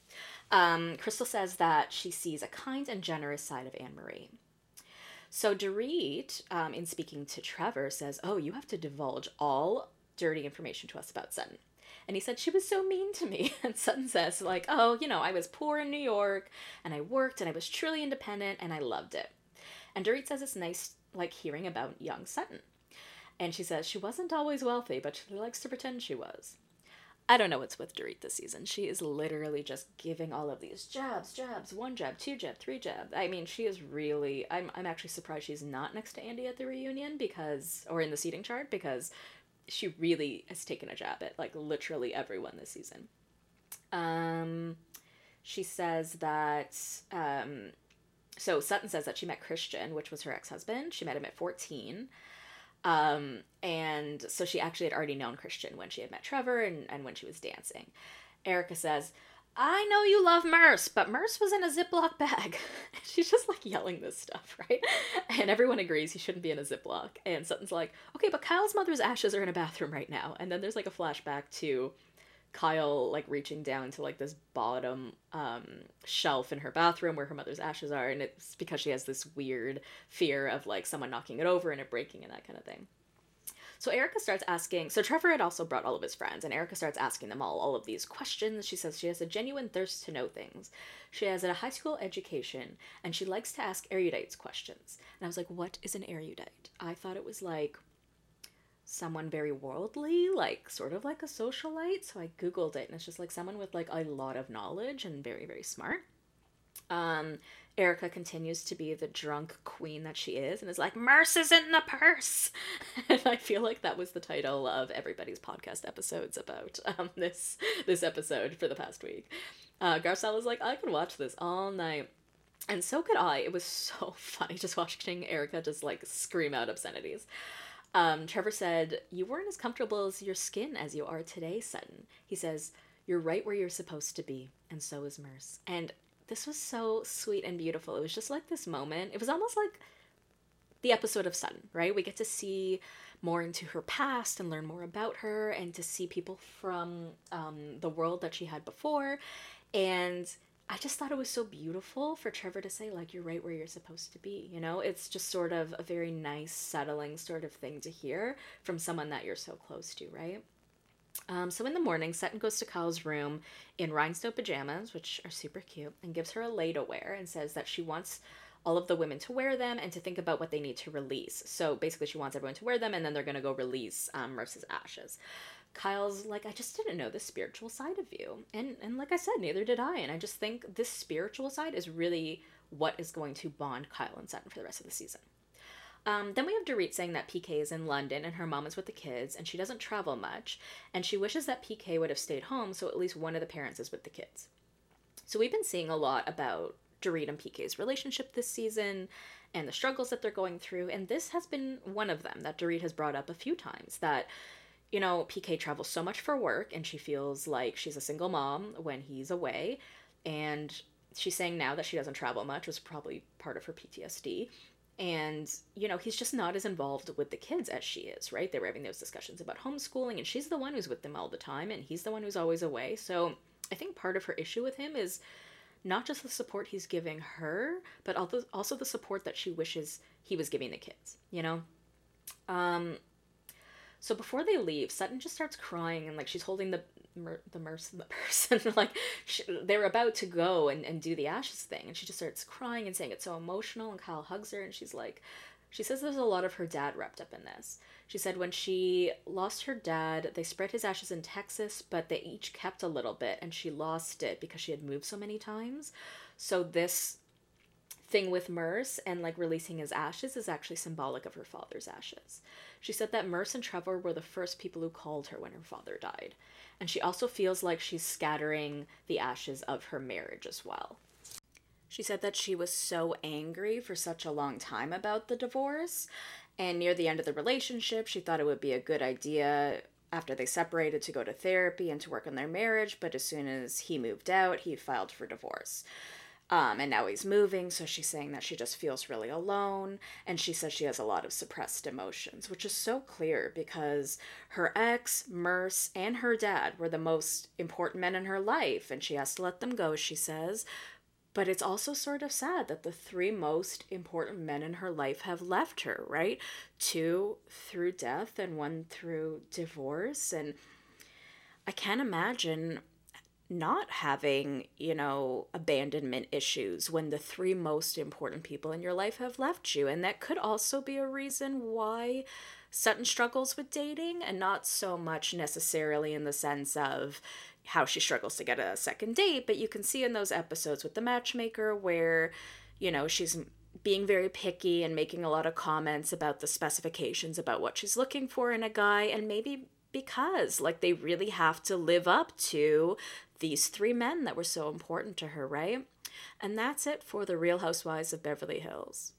Um, Crystal says that she sees a kind and generous side of Anne Marie. So Dorit, um, in speaking to Trevor, says, "Oh, you have to divulge all dirty information to us about Sutton. And he said, She was so mean to me. And Sutton says, like, oh, you know, I was poor in New York and I worked and I was truly independent and I loved it. And Dorit says it's nice, like, hearing about young Sutton. And she says she wasn't always wealthy, but she likes to pretend she was. I don't know what's with Dorit this season. She is literally just giving all of these jabs, jabs, one jab, two jab, three jab. I mean, she is really. I'm I'm actually surprised she's not next to Andy at the reunion because, or in the seating chart because, she really has taken a jab at like literally everyone this season. Um, she says that. Um, so Sutton says that she met Christian, which was her ex husband. She met him at fourteen. Um, and so she actually had already known Christian when she had met Trevor and, and when she was dancing. Erika says, I know you love Merce, but Merce was in a Ziploc bag. She's just like yelling this stuff, right? And everyone agrees he shouldn't be in a Ziploc. And Sutton's like, okay, but Kyle's mother's ashes are in a bathroom right now. And then there's like a flashback to Kyle like reaching down to like this bottom um, shelf in her bathroom where her mother's ashes are, and it's because she has this weird fear of like someone knocking it over and it breaking and that kind of thing. So Erika starts asking. So Trevor had also brought all of his friends, and Erika starts asking them all all of these questions. She says she has a genuine thirst to know things. She has a high school education, and she likes to ask erudites questions. And I was like, "What is an erudite?" I thought it was like someone very worldly, like sort of like a socialite. So I googled it and it's just like someone with like a lot of knowledge and very very smart. Um Erika continues to be the drunk queen that she is and is like Merce is in the purse. and I feel like that was the title of everybody's podcast episodes about um this this episode for the past week. Uh Garcelle is like I could watch this all night. And so could I. It was so funny just watching Erika just like scream out obscenities. Um, Trevor said, You weren't as comfortable as your skin as you are today, Sutton. He says, You're right where you're supposed to be, and so is Merce. And this was so sweet and beautiful. It was just like this moment. It was almost like the episode of Sutton, right? We get to see more into her past and learn more about her and to see people from um, the world that she had before. And I just thought it was so beautiful for Trevor to say, like, you're right where you're supposed to be. You know, it's just sort of a very nice, settling sort of thing to hear from someone that you're so close to, right? Um, so in the morning, Sutton goes to Kyle's room in rhinestone pajamas, which are super cute, and gives her a lei to wear and says that she wants all of the women to wear them and to think about what they need to release. So basically, she wants everyone to wear them, and then they're going to go release um, Merce's ashes. Kyle's like, I just didn't know the spiritual side of you. And and like I said, neither did I. And I just think this spiritual side is really what is going to bond Kyle and Sutton for the rest of the season. Um, then we have Dorit saying that PK is in London and her mom is with the kids and she doesn't travel much. And she wishes that PK would have stayed home so at least one of the parents is with the kids. So we've been seeing a lot about Dorit and PK's relationship this season and the struggles that they're going through. And this has been one of them that Dorit has brought up a few times that you know, PK travels so much for work and she feels like she's a single mom when he's away. And she's saying now that she doesn't travel much was probably part of her PTSD. And, you know, he's just not as involved with the kids as she is, right? They were having those discussions about homeschooling, and she's the one who's with them all the time, and he's the one who's always away. So I think part of her issue with him is not just the support he's giving her, but also the support that she wishes he was giving the kids, you know? Um, so before they leave, Sutton just starts crying and like she's holding the mer- the merce the person like she, they're about to go and, and do the ashes thing and she just starts crying and saying it's so emotional and Kyle hugs her and she's like she says there's a lot of her dad wrapped up in this. She said when she lost her dad, they spread his ashes in Texas, but they each kept a little bit and she lost it because she had moved so many times. So this thing with Merce and like releasing his ashes is actually symbolic of her father's ashes. She said that Merce and Trevor were the first people who called her when her father died. And she also feels like she's scattering the ashes of her marriage as well. She said that she was so angry for such a long time about the divorce. And near the end of the relationship, she thought it would be a good idea after they separated to go to therapy and to work on their marriage. But as soon as he moved out, he filed for divorce. Um, and now he's moving, so she's saying that she just feels really alone. And she says she has a lot of suppressed emotions, which is so clear because her ex, Merce, and her dad were the most important men in her life, and she has to let them go, she says. But it's also sort of sad that the three most important men in her life have left her, right? Two through death and one through divorce. And I can't imagine not having, you know, abandonment issues when the three most important people in your life have left you. And that could also be a reason why Sutton struggles with dating, and not so much necessarily in the sense of how she struggles to get a second date, but you can see in those episodes with the matchmaker where, you know, she's being very picky and making a lot of comments about the specifications about what she's looking for in a guy, and maybe because like they really have to live up to these three men that were so important to her, right? And that's it for the Real Housewives of Beverly Hills.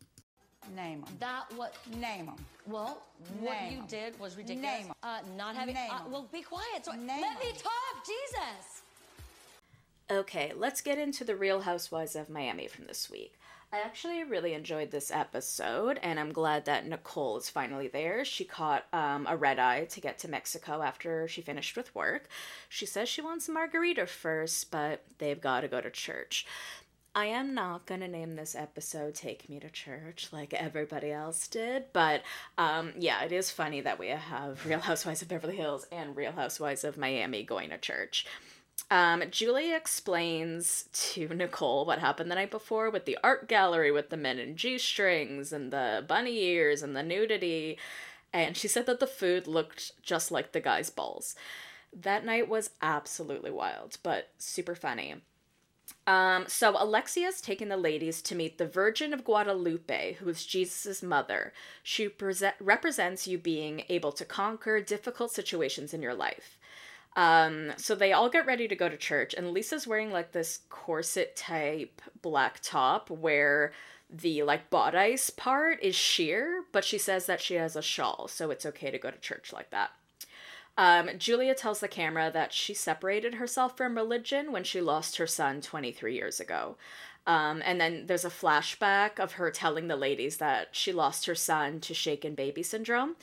Name them. That what? Name them. Well, what Name you 'em. did was ridiculous. Name 'em. Uh, not having. Name Uh, 'em. well, be quiet. So, Name let me 'em. talk. Jesus. Okay, let's get into the Real Housewives of Miami from this week. I actually really enjoyed this episode, and I'm glad that Nicole is finally there. She caught um, a red eye to get to Mexico after she finished with work. She says she wants a margarita first, but they've got to go to church. I am not going to name this episode Take Me to Church like everybody else did, but um, yeah, it is funny that we have Real Housewives of Beverly Hills and Real Housewives of Miami going to church. Um, Julie explains to Nicole what happened the night before with the art gallery with the men in G strings and the bunny ears and the nudity. And she said that the food looked just like the guy's balls. That night was absolutely wild, but super funny. Um, so Alexia's taking the ladies to meet the Virgin of Guadalupe, who is Jesus' mother. She prese- represents you being able to conquer difficult situations in your life. Um, so they all get ready to go to church, and Lisa's wearing like this corset type black top where the like bodice part is sheer, but she says that she has a shawl, so it's okay to go to church like that. Um, Julia tells the camera that she separated herself from religion when she lost her son 23 years ago. Um, and then there's a flashback of her telling the ladies that she lost her son to shaken baby syndrome.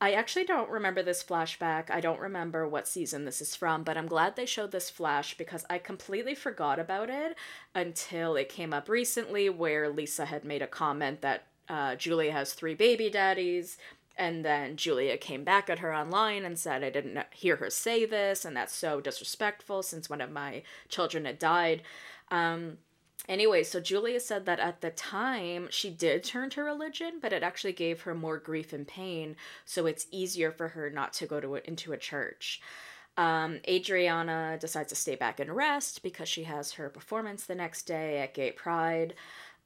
I actually don't remember this flashback. I don't remember what season this is from, but I'm glad they showed this flash because I completely forgot about it until it came up recently where Lisa had made a comment that uh, Julia has three baby daddies. And then Julia came back at her online and said, I didn't hear her say this, and that's so disrespectful since one of my children had died. Um, Anyway, so Julia said that at the time she did turn to religion, but it actually gave her more grief and pain, so it's easier for her not to go to a, into a church. Um, Adriana decides to stay back and rest because she has her performance the next day at Gay Pride.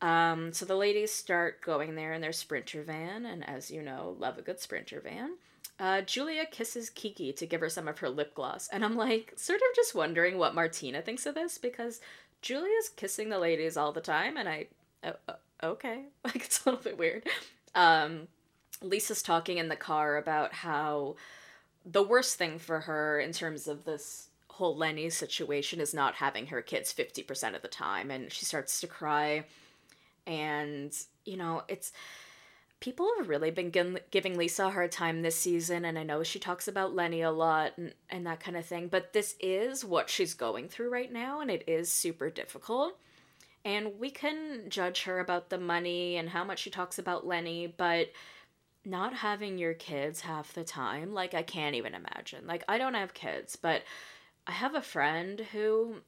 Um, so the ladies start going there in their sprinter van, and as you know, love a good sprinter van. Uh, Julia kisses Kiki to give her some of her lip gloss, and I'm like, sort of just wondering what Martina thinks of this because Julia's kissing the ladies all the time, and I, uh, okay, like it's a little bit weird. Um, Lisa's talking in the car about how the worst thing for her in terms of this whole Lenny situation is not having her kids 50% of the time, and she starts to cry. And, you know, it's people have really been giving Lisa a hard time this season, and I know she talks about Lenny a lot and, and that kind of thing, but this is what she's going through right now, and it is super difficult. And we can judge her about the money and how much she talks about Lenny, but not having your kids half the time, like, I can't even imagine. Like, I don't have kids, but I have a friend who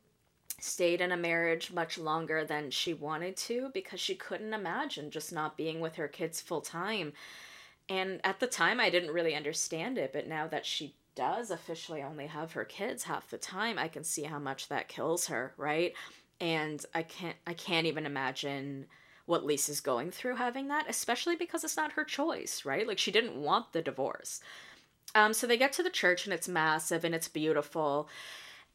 stayed in a marriage much longer than she wanted to because she couldn't imagine just not being with her kids full time. And at the time, I didn't really understand it, but now that she does officially only have her kids half the time, I can see how much that kills her, right? And I can't I can't even imagine what Lisa's going through having that, especially because it's not her choice, right? Like she didn't want the divorce. Um, so they get to the church and it's massive and it's beautiful.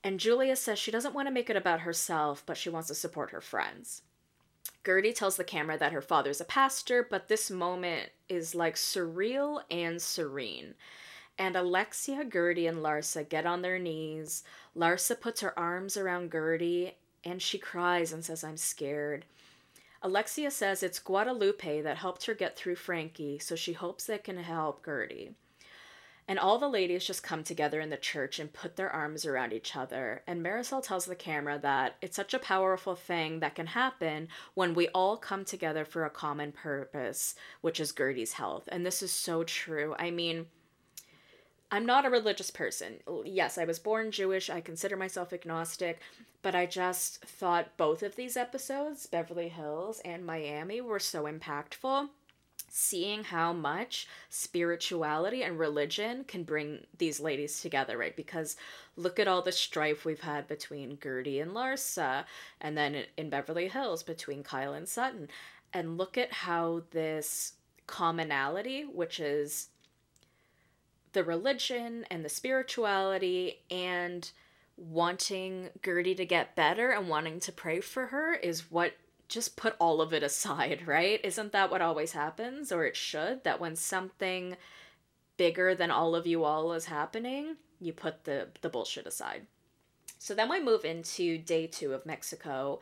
And Julia says she doesn't want to make it about herself, but she wants to support her friends. Guerdy tells the camera that her father's a pastor, but this moment is like surreal and serene. And Alexia, Guerdy, and Larsa get on their knees. Larsa puts her arms around Guerdy and she cries and says, I'm scared. Alexia says it's Guadalupe that helped her get through Frankie, so she hopes that can help Guerdy. And all the ladies just come together in the church and put their arms around each other. And Marysol tells the camera that it's such a powerful thing that can happen when we all come together for a common purpose, which is Guerdy's health. And this is so true. I mean, I'm not a religious person. Yes, I was born Jewish. I consider myself agnostic, but I just thought both of these episodes, Beverly Hills and Miami, were so impactful. Seeing how much spirituality and religion can bring these ladies together, right? Because look at all the strife we've had between Guerdy and Larsa, and then in Beverly Hills between Kyle and Sutton. And look at how this commonality, which is the religion and the spirituality and wanting Guerdy to get better and wanting to pray for her is what just put all of it aside, right? Isn't that what always happens? Or it should, that when something bigger than all of you all is happening, you put the, the bullshit aside. So then we move into day two of Mexico.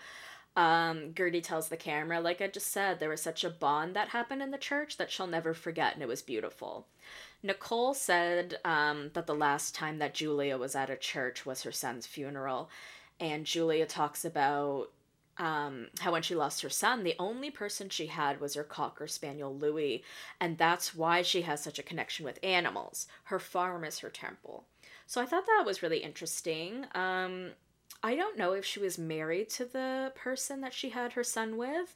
Um, Guerdy tells the camera, like I just said, there was such a bond that happened in the church that she'll never forget, and it was beautiful. Nicole said um, that the last time that Julia was at a church was her son's funeral. And Julia talks about um, how when she lost her son, the only person she had was her Cocker Spaniel Louis. And that's why she has such a connection with animals. Her farm is her temple. So I thought that was really interesting. Um, I don't know if she was married to the person that she had her son with,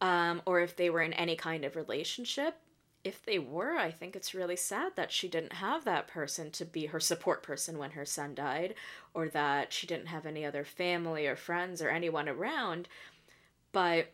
um, or if they were in any kind of relationship if they were, I think it's really sad that she didn't have that person to be her support person when her son died, or that she didn't have any other family or friends or anyone around. But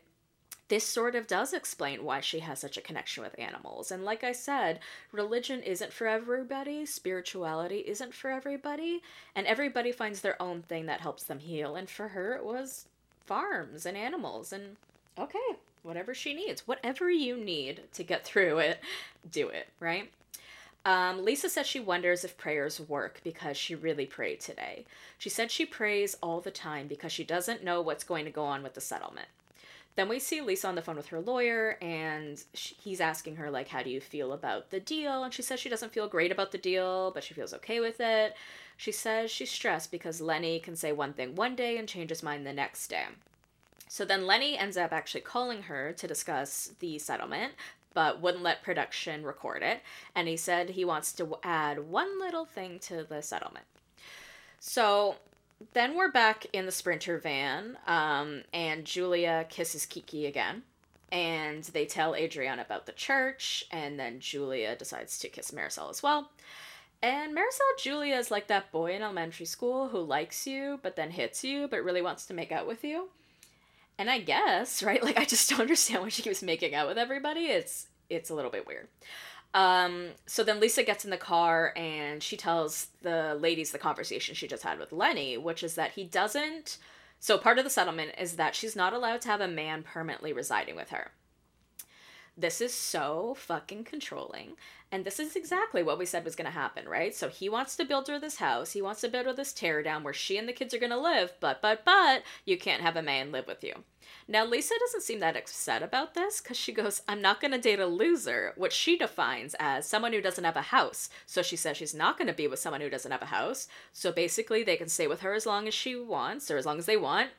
this sort of does explain why she has such a connection with animals. And like I said, religion isn't for everybody, spirituality isn't for everybody, and everybody finds their own thing that helps them heal. And for her, it was farms and animals. And okay, whatever she needs. Whatever you need to get through it, do it, right? Um, Lisa says she wonders if prayers work because she really prayed today. She said she prays all the time because she doesn't know what's going to go on with the settlement. Then we see Lisa on the phone with her lawyer, and she, he's asking her, like, how do you feel about the deal? And she says she doesn't feel great about the deal, but she feels okay with it. She says she's stressed because Lenny can say one thing one day and change his mind the next day. So then Lenny ends up actually calling her to discuss the settlement, but wouldn't let production record it. And he said he wants to add one little thing to the settlement. So then we're back in the Sprinter van, um, and Julia kisses Kiki again. And they tell Adriana about the church, and then Julia decides to kiss Marysol as well. And Marysol Julia is like that boy in elementary school who likes you, but then hits you, but really wants to make out with you. And I guess, right? Like I just don't understand why she keeps making out with everybody. It's it's a little bit weird. Um, so then Lisa gets in the car and she tells the ladies the conversation she just had with Lenny, which is that he doesn't. So part of the settlement is that she's not allowed to have a man permanently residing with her. This is so fucking controlling. And this is exactly what we said was going to happen, right? So he wants to build her this house. He wants to build her this teardown where she and the kids are going to live, but, but, but, you can't have a man live with you. Now, Lisa doesn't seem that upset about this because she goes, I'm not going to date a loser, which she defines as someone who doesn't have a house. So she says she's not going to be with someone who doesn't have a house. So basically, they can stay with her as long as she wants or as long as they want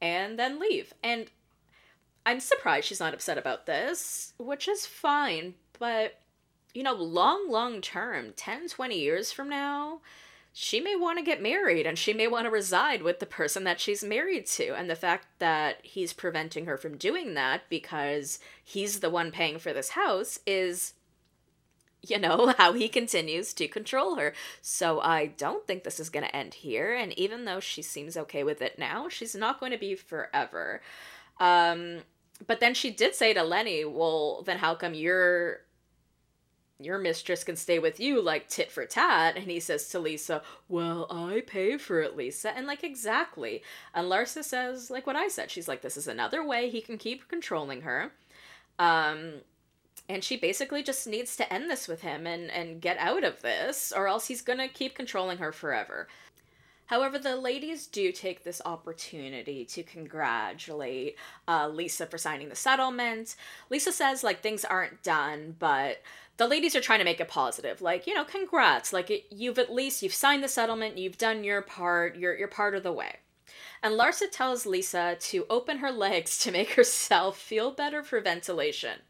and then leave. And I'm surprised she's not upset about this, which is fine, but you know, long, long term, 10, 20 years from now, she may want to get married and she may want to reside with the person that she's married to. And the fact that he's preventing her from doing that because he's the one paying for this house is, you know, how he continues to control her. So I don't think this is going to end here. And even though she seems okay with it now, she's not going to be forever. Um, but then she did say to Lenny, well, then how come you're your mistress can stay with you like tit for tat. And he says to lisa well i pay for it lisa. And like exactly. And larsa says like what i said. She's like this is another way he can keep controlling her. Um and she basically just needs to end this with him and and get out of this or else he's gonna keep controlling her forever However, the ladies do take this opportunity to congratulate uh, Lisa for signing the settlement. Lisa says, like, things aren't done, but the ladies are trying to make it positive like you know congrats like it, you've at least you've signed the settlement you've done your part you're you're part of the way and larsa tells lisa to open her legs to make herself feel better for ventilation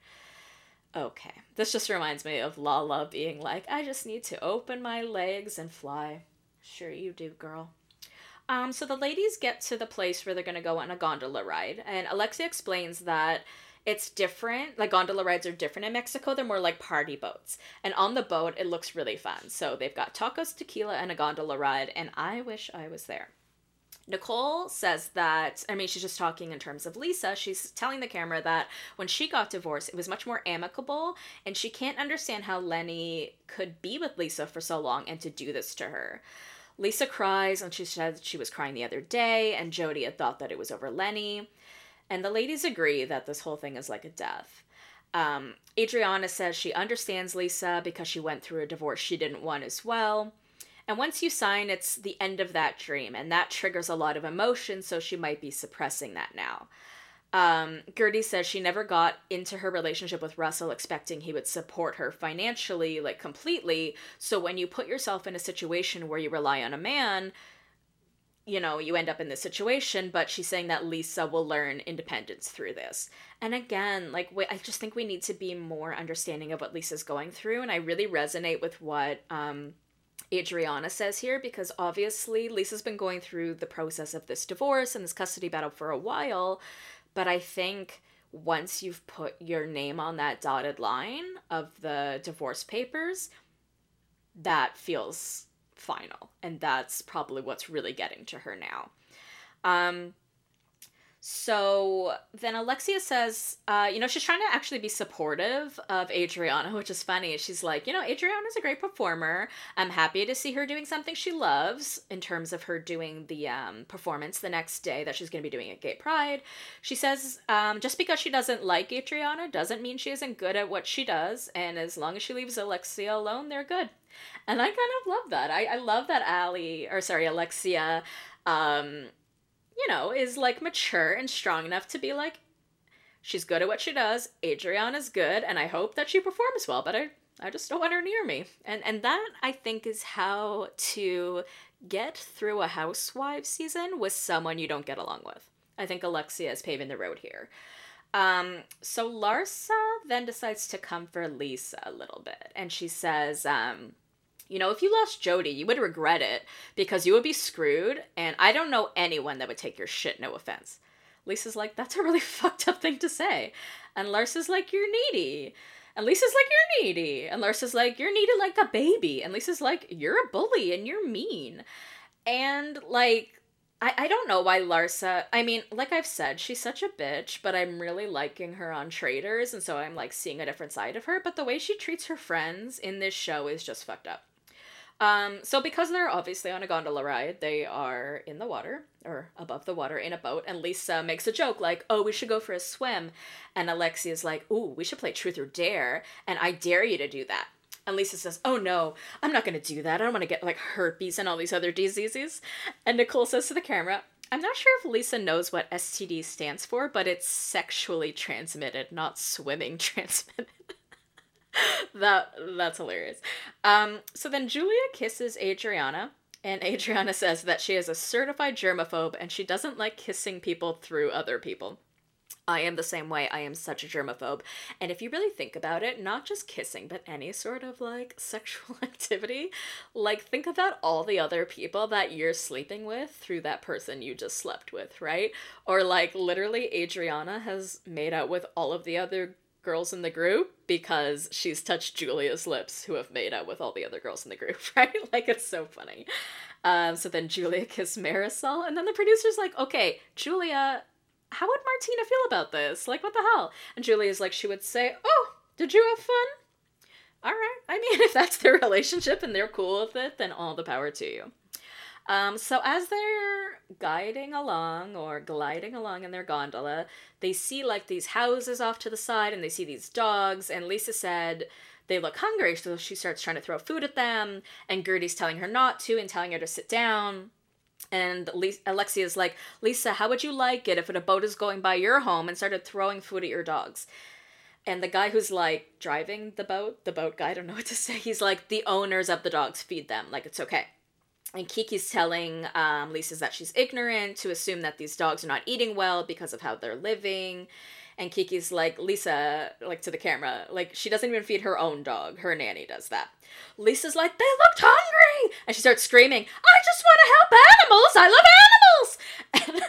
Okay. This just reminds me of Lala being like, I just need to open my legs and fly. Sure you do, girl. Um, so the ladies get to the place where they're gonna go on a gondola ride, and Alexia explains that it's different. Like gondola rides are different in Mexico. They're more like party boats. And on the boat, it looks really fun. So they've got tacos, tequila, and a gondola ride, and I wish I was there. Nicole says that, I mean, she's just talking in terms of Lisa. She's telling the camera that when she got divorced, it was much more amicable, and she can't understand how Lenny could be with Lisa for so long and to do this to her. Lisa cries, and she said she was crying the other day, and Jody had thought that it was over Lenny. And the ladies agree that this whole thing is like a death. Um, Adriana says she understands Lisa because she went through a divorce she didn't want as well. And once you sign, it's the end of that dream, and that triggers a lot of emotion, so she might be suppressing that now. Um, Guerdy says she never got into her relationship with Russell expecting he would support her financially, like completely. So when you put yourself in a situation where you rely on a man, you know, you end up in this situation, but she's saying that Lisa will learn independence through this. And again, like, I just think we need to be more understanding of what Lisa's going through. And I really resonate with what um, Adriana says here because obviously Lisa's been going through the process of this divorce and this custody battle for a while. But I think once you've put your name on that dotted line of the divorce papers, that feels final. And that's probably what's really getting to her now. Um, so then Alexia says, uh, you know, she's trying to actually be supportive of Adriana, which is funny. She's like, you know, Adriana's a great performer. I'm happy to see her doing something she loves in terms of her doing the um, performance the next day that she's going to be doing at Gay Pride. She says, um, just because she doesn't like Adriana doesn't mean she isn't good at what she does. And as long as she leaves Alexia alone, they're good. And I kind of love that. I, I love that Ali, or sorry, Alexia, um, you know, is like mature and strong enough to be like, she's good at what she does. Adriana's good, and I hope that she performs well, but I, I just don't want her near me. And and that I think is how to get through a housewife season with someone you don't get along with. I think Alexia is paving the road here. Um, so Larsa then decides to come for Lisa a little bit, and she says, um, you know, if you lost Jody, you would regret it because you would be screwed, and I don't know anyone that would take your shit, no offense. Lisa's like, that's a really fucked up thing to say. And Larsa's like, you're needy. And Lisa's like, you're needy. And Larsa's like, you're needy like a baby. And Lisa's like, you're a bully and you're mean. And like, I, I don't know why Larsa, I mean, like I've said, she's such a bitch, but I'm really liking her on Traitors, and so I'm like seeing a different side of her. But the way she treats her friends in this show is just fucked up. Um, so because they're obviously on a gondola ride, they are in the water or above the water in a boat, and Lisa makes a joke like, "Oh, we should go for a swim," and Alexia is like, "Ooh, we should play Truth or Dare, and I dare you to do that." And Lisa says, "Oh no, I'm not gonna do that. I don't want to get like herpes and all these other diseases." And Nicole says to the camera, I'm not sure if Lisa knows what STD stands for, but it's sexually transmitted, not swimming transmitted that that's hilarious. Um, so then Julia kisses Adriana, and Adriana says that she is a certified germaphobe and she doesn't like kissing people through other people. I am the same way. I am such a germaphobe. And if you really think about it, not just kissing, but any sort of like sexual activity, like think about all the other people that you're sleeping with through that person you just slept with, right? Or like literally Adriana has made out with all of the other girls in the group because she's touched Julia's lips, who have made out with all the other girls in the group, right? like it's so funny. Um, so then Julia kissed Marysol, and then the producer's like, "Okay, Julia, how would Martina feel about this? Like, what the hell?" And Julia's like, she would say, "Oh, did you have fun?" All right. I mean, if that's their relationship and they're cool with it, then all the power to you. Um, so as they're guiding along or gliding along in their gondola, they see like these houses off to the side and they see these dogs. And Lisa said they look hungry, so she starts trying to throw food at them. And Guerdy's telling her not to and telling her to sit down. And Alexia is like, Lisa, how would you like it if a boat is going by your home and started throwing food at your dogs? And the guy who's like driving the boat, the boat guy, I don't know what to say, he's like, the owners of the dogs feed them. Like, it's okay and Kiki's telling um, Lisa's that she's ignorant to assume that these dogs are not eating well because of how they're living. And Kiki's like, Lisa, like to the camera, like she doesn't even feed her own dog. Her nanny does that. Lisa's like, they looked hungry! And she starts screaming, I just want to help animals! I love animals!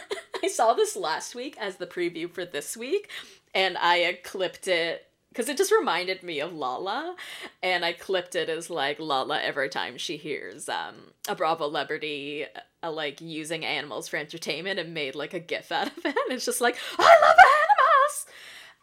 And I saw this last week as the preview for this week, and I clipped it because it just reminded me of Lala, and I clipped it as like Lala every time she hears um a Bravo celebrity uh, like using animals for entertainment and made like a gif out of it. It's just like I love animals.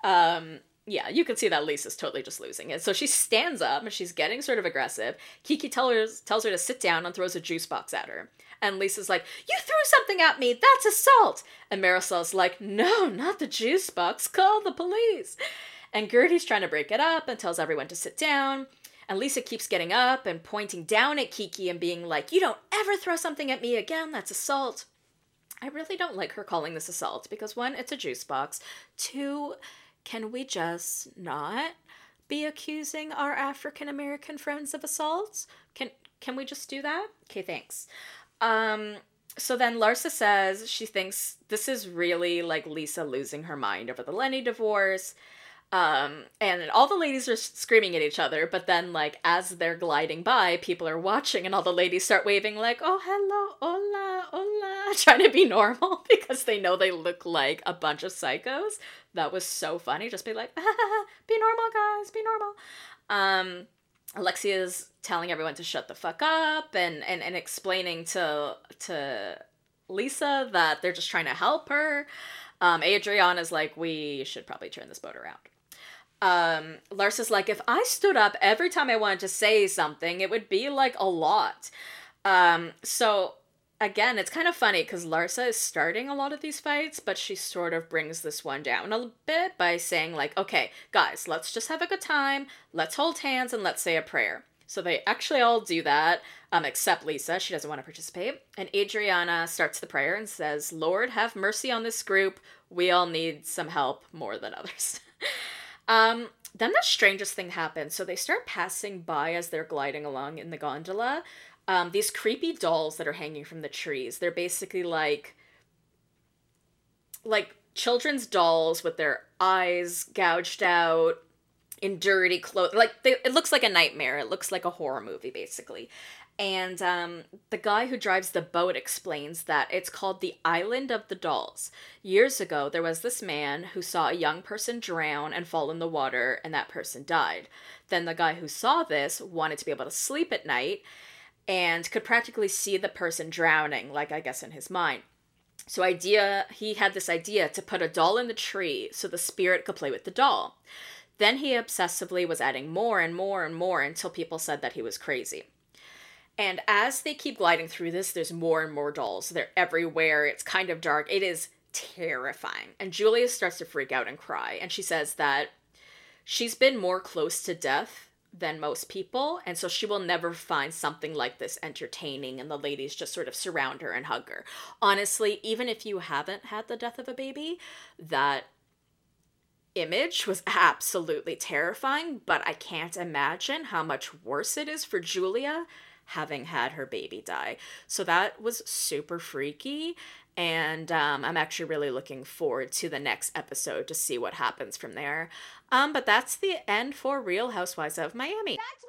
Um, yeah, you can see that Lisa's totally just losing it. So she stands up and she's getting sort of aggressive. Kiki tells tells her to sit down and throws a juice box at her. And Lisa's like, You threw something at me! That's assault! And Marysol's like, No, not the juice box. Call the police. And Guerdy's trying to break it up and tells everyone to sit down. And Lisa keeps getting up and pointing down at Kiki and being like, You don't ever throw something at me again. That's assault. I really don't like her calling this assault because one, it's a juice box. Two, can we just not be accusing our African American friends of assaults? Can can we just do that? Okay, thanks. Um so then Larsa says she thinks this is really like Lisa losing her mind over the Lenny divorce. Um, and all the ladies are screaming at each other, but then, like, as they're gliding by, people are watching, and all the ladies start waving, like, oh, hello, hola, hola, trying to be normal because they know they look like a bunch of psychos. That was so funny. Just be like, be normal, guys, be normal. Um, Alexia's telling everyone to shut the fuck up and, and, and explaining to, to Lisa that they're just trying to help her. Um, Adrian is like, we should probably turn this boat around um Larsa's like if I stood up every time I wanted to say something, it would be like a lot. Um so again, it's kind of funny cuz Larsa is starting a lot of these fights, but she sort of brings this one down a bit by saying like, "Okay, guys, let's just have a good time. Let's hold hands and let's say a prayer." So they actually all do that, um, except Lisa. She doesn't want to participate. And Adriana starts the prayer and says, Lord, have mercy on this group. We all need some help more than others. Um, then the strangest thing happens. So they start passing by as they're gliding along in the gondola. Um, these creepy dolls that are hanging from the trees. They're basically like like children's dolls with their eyes gouged out in dirty clothes. Like they, it looks like a nightmare. It looks like a horror movie basically. And um, the guy who drives the boat explains that it's called the Island of the Dolls. Years ago, there was this man who saw a young person drown and fall in the water, and that person died. Then the guy who saw this wanted to be able to sleep at night and could practically see the person drowning, like I guess in his mind. So idea he had this idea to put a doll in the tree so the spirit could play with the doll. Then he obsessively was adding more and more and more until people said that he was crazy. And as they keep gliding through this, there's more and more dolls. They're everywhere. It's kind of dark. It is terrifying. And Julia starts to freak out and cry. And she says that she's been more close to death than most people. And so she will never find something like this entertaining. And the ladies just sort of surround her and hug her. Honestly, even if you haven't had the death of a baby, that image was absolutely terrifying. But I can't imagine how much worse it is for Julia having had her baby die. So that was super freaky. And um, I'm actually really looking forward to the next episode to see what happens from there. Um, but that's the end for Real Housewives of Miami. That's!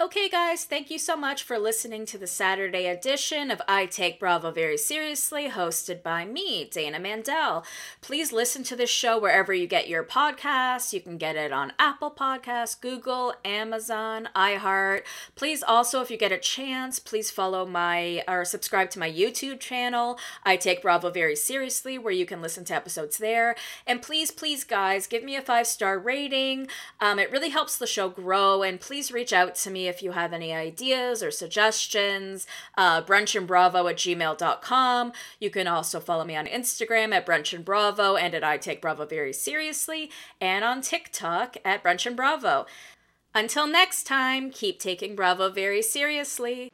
Okay, guys, thank you so much for listening to the Saturday edition of I Take Bravo Very Seriously, hosted by me, Dana Mandel. Please listen to this show wherever you get your podcasts. You can get it on Apple Podcasts, Google, Amazon, iHeart. Please also, if you get a chance, please follow my or subscribe to my YouTube channel, I Take Bravo Very Seriously, where you can listen to episodes there. And please, please, guys, give me a five star rating. Um, it really helps the show grow. And please reach out to me if you have any ideas or suggestions. Uh, brunchandbravo at gmail.com. You can also follow me on Instagram at brunchandbravo and at I Take Bravo Very Seriously, and on TikTok at brunchandbravo. Until next time, keep taking Bravo very seriously.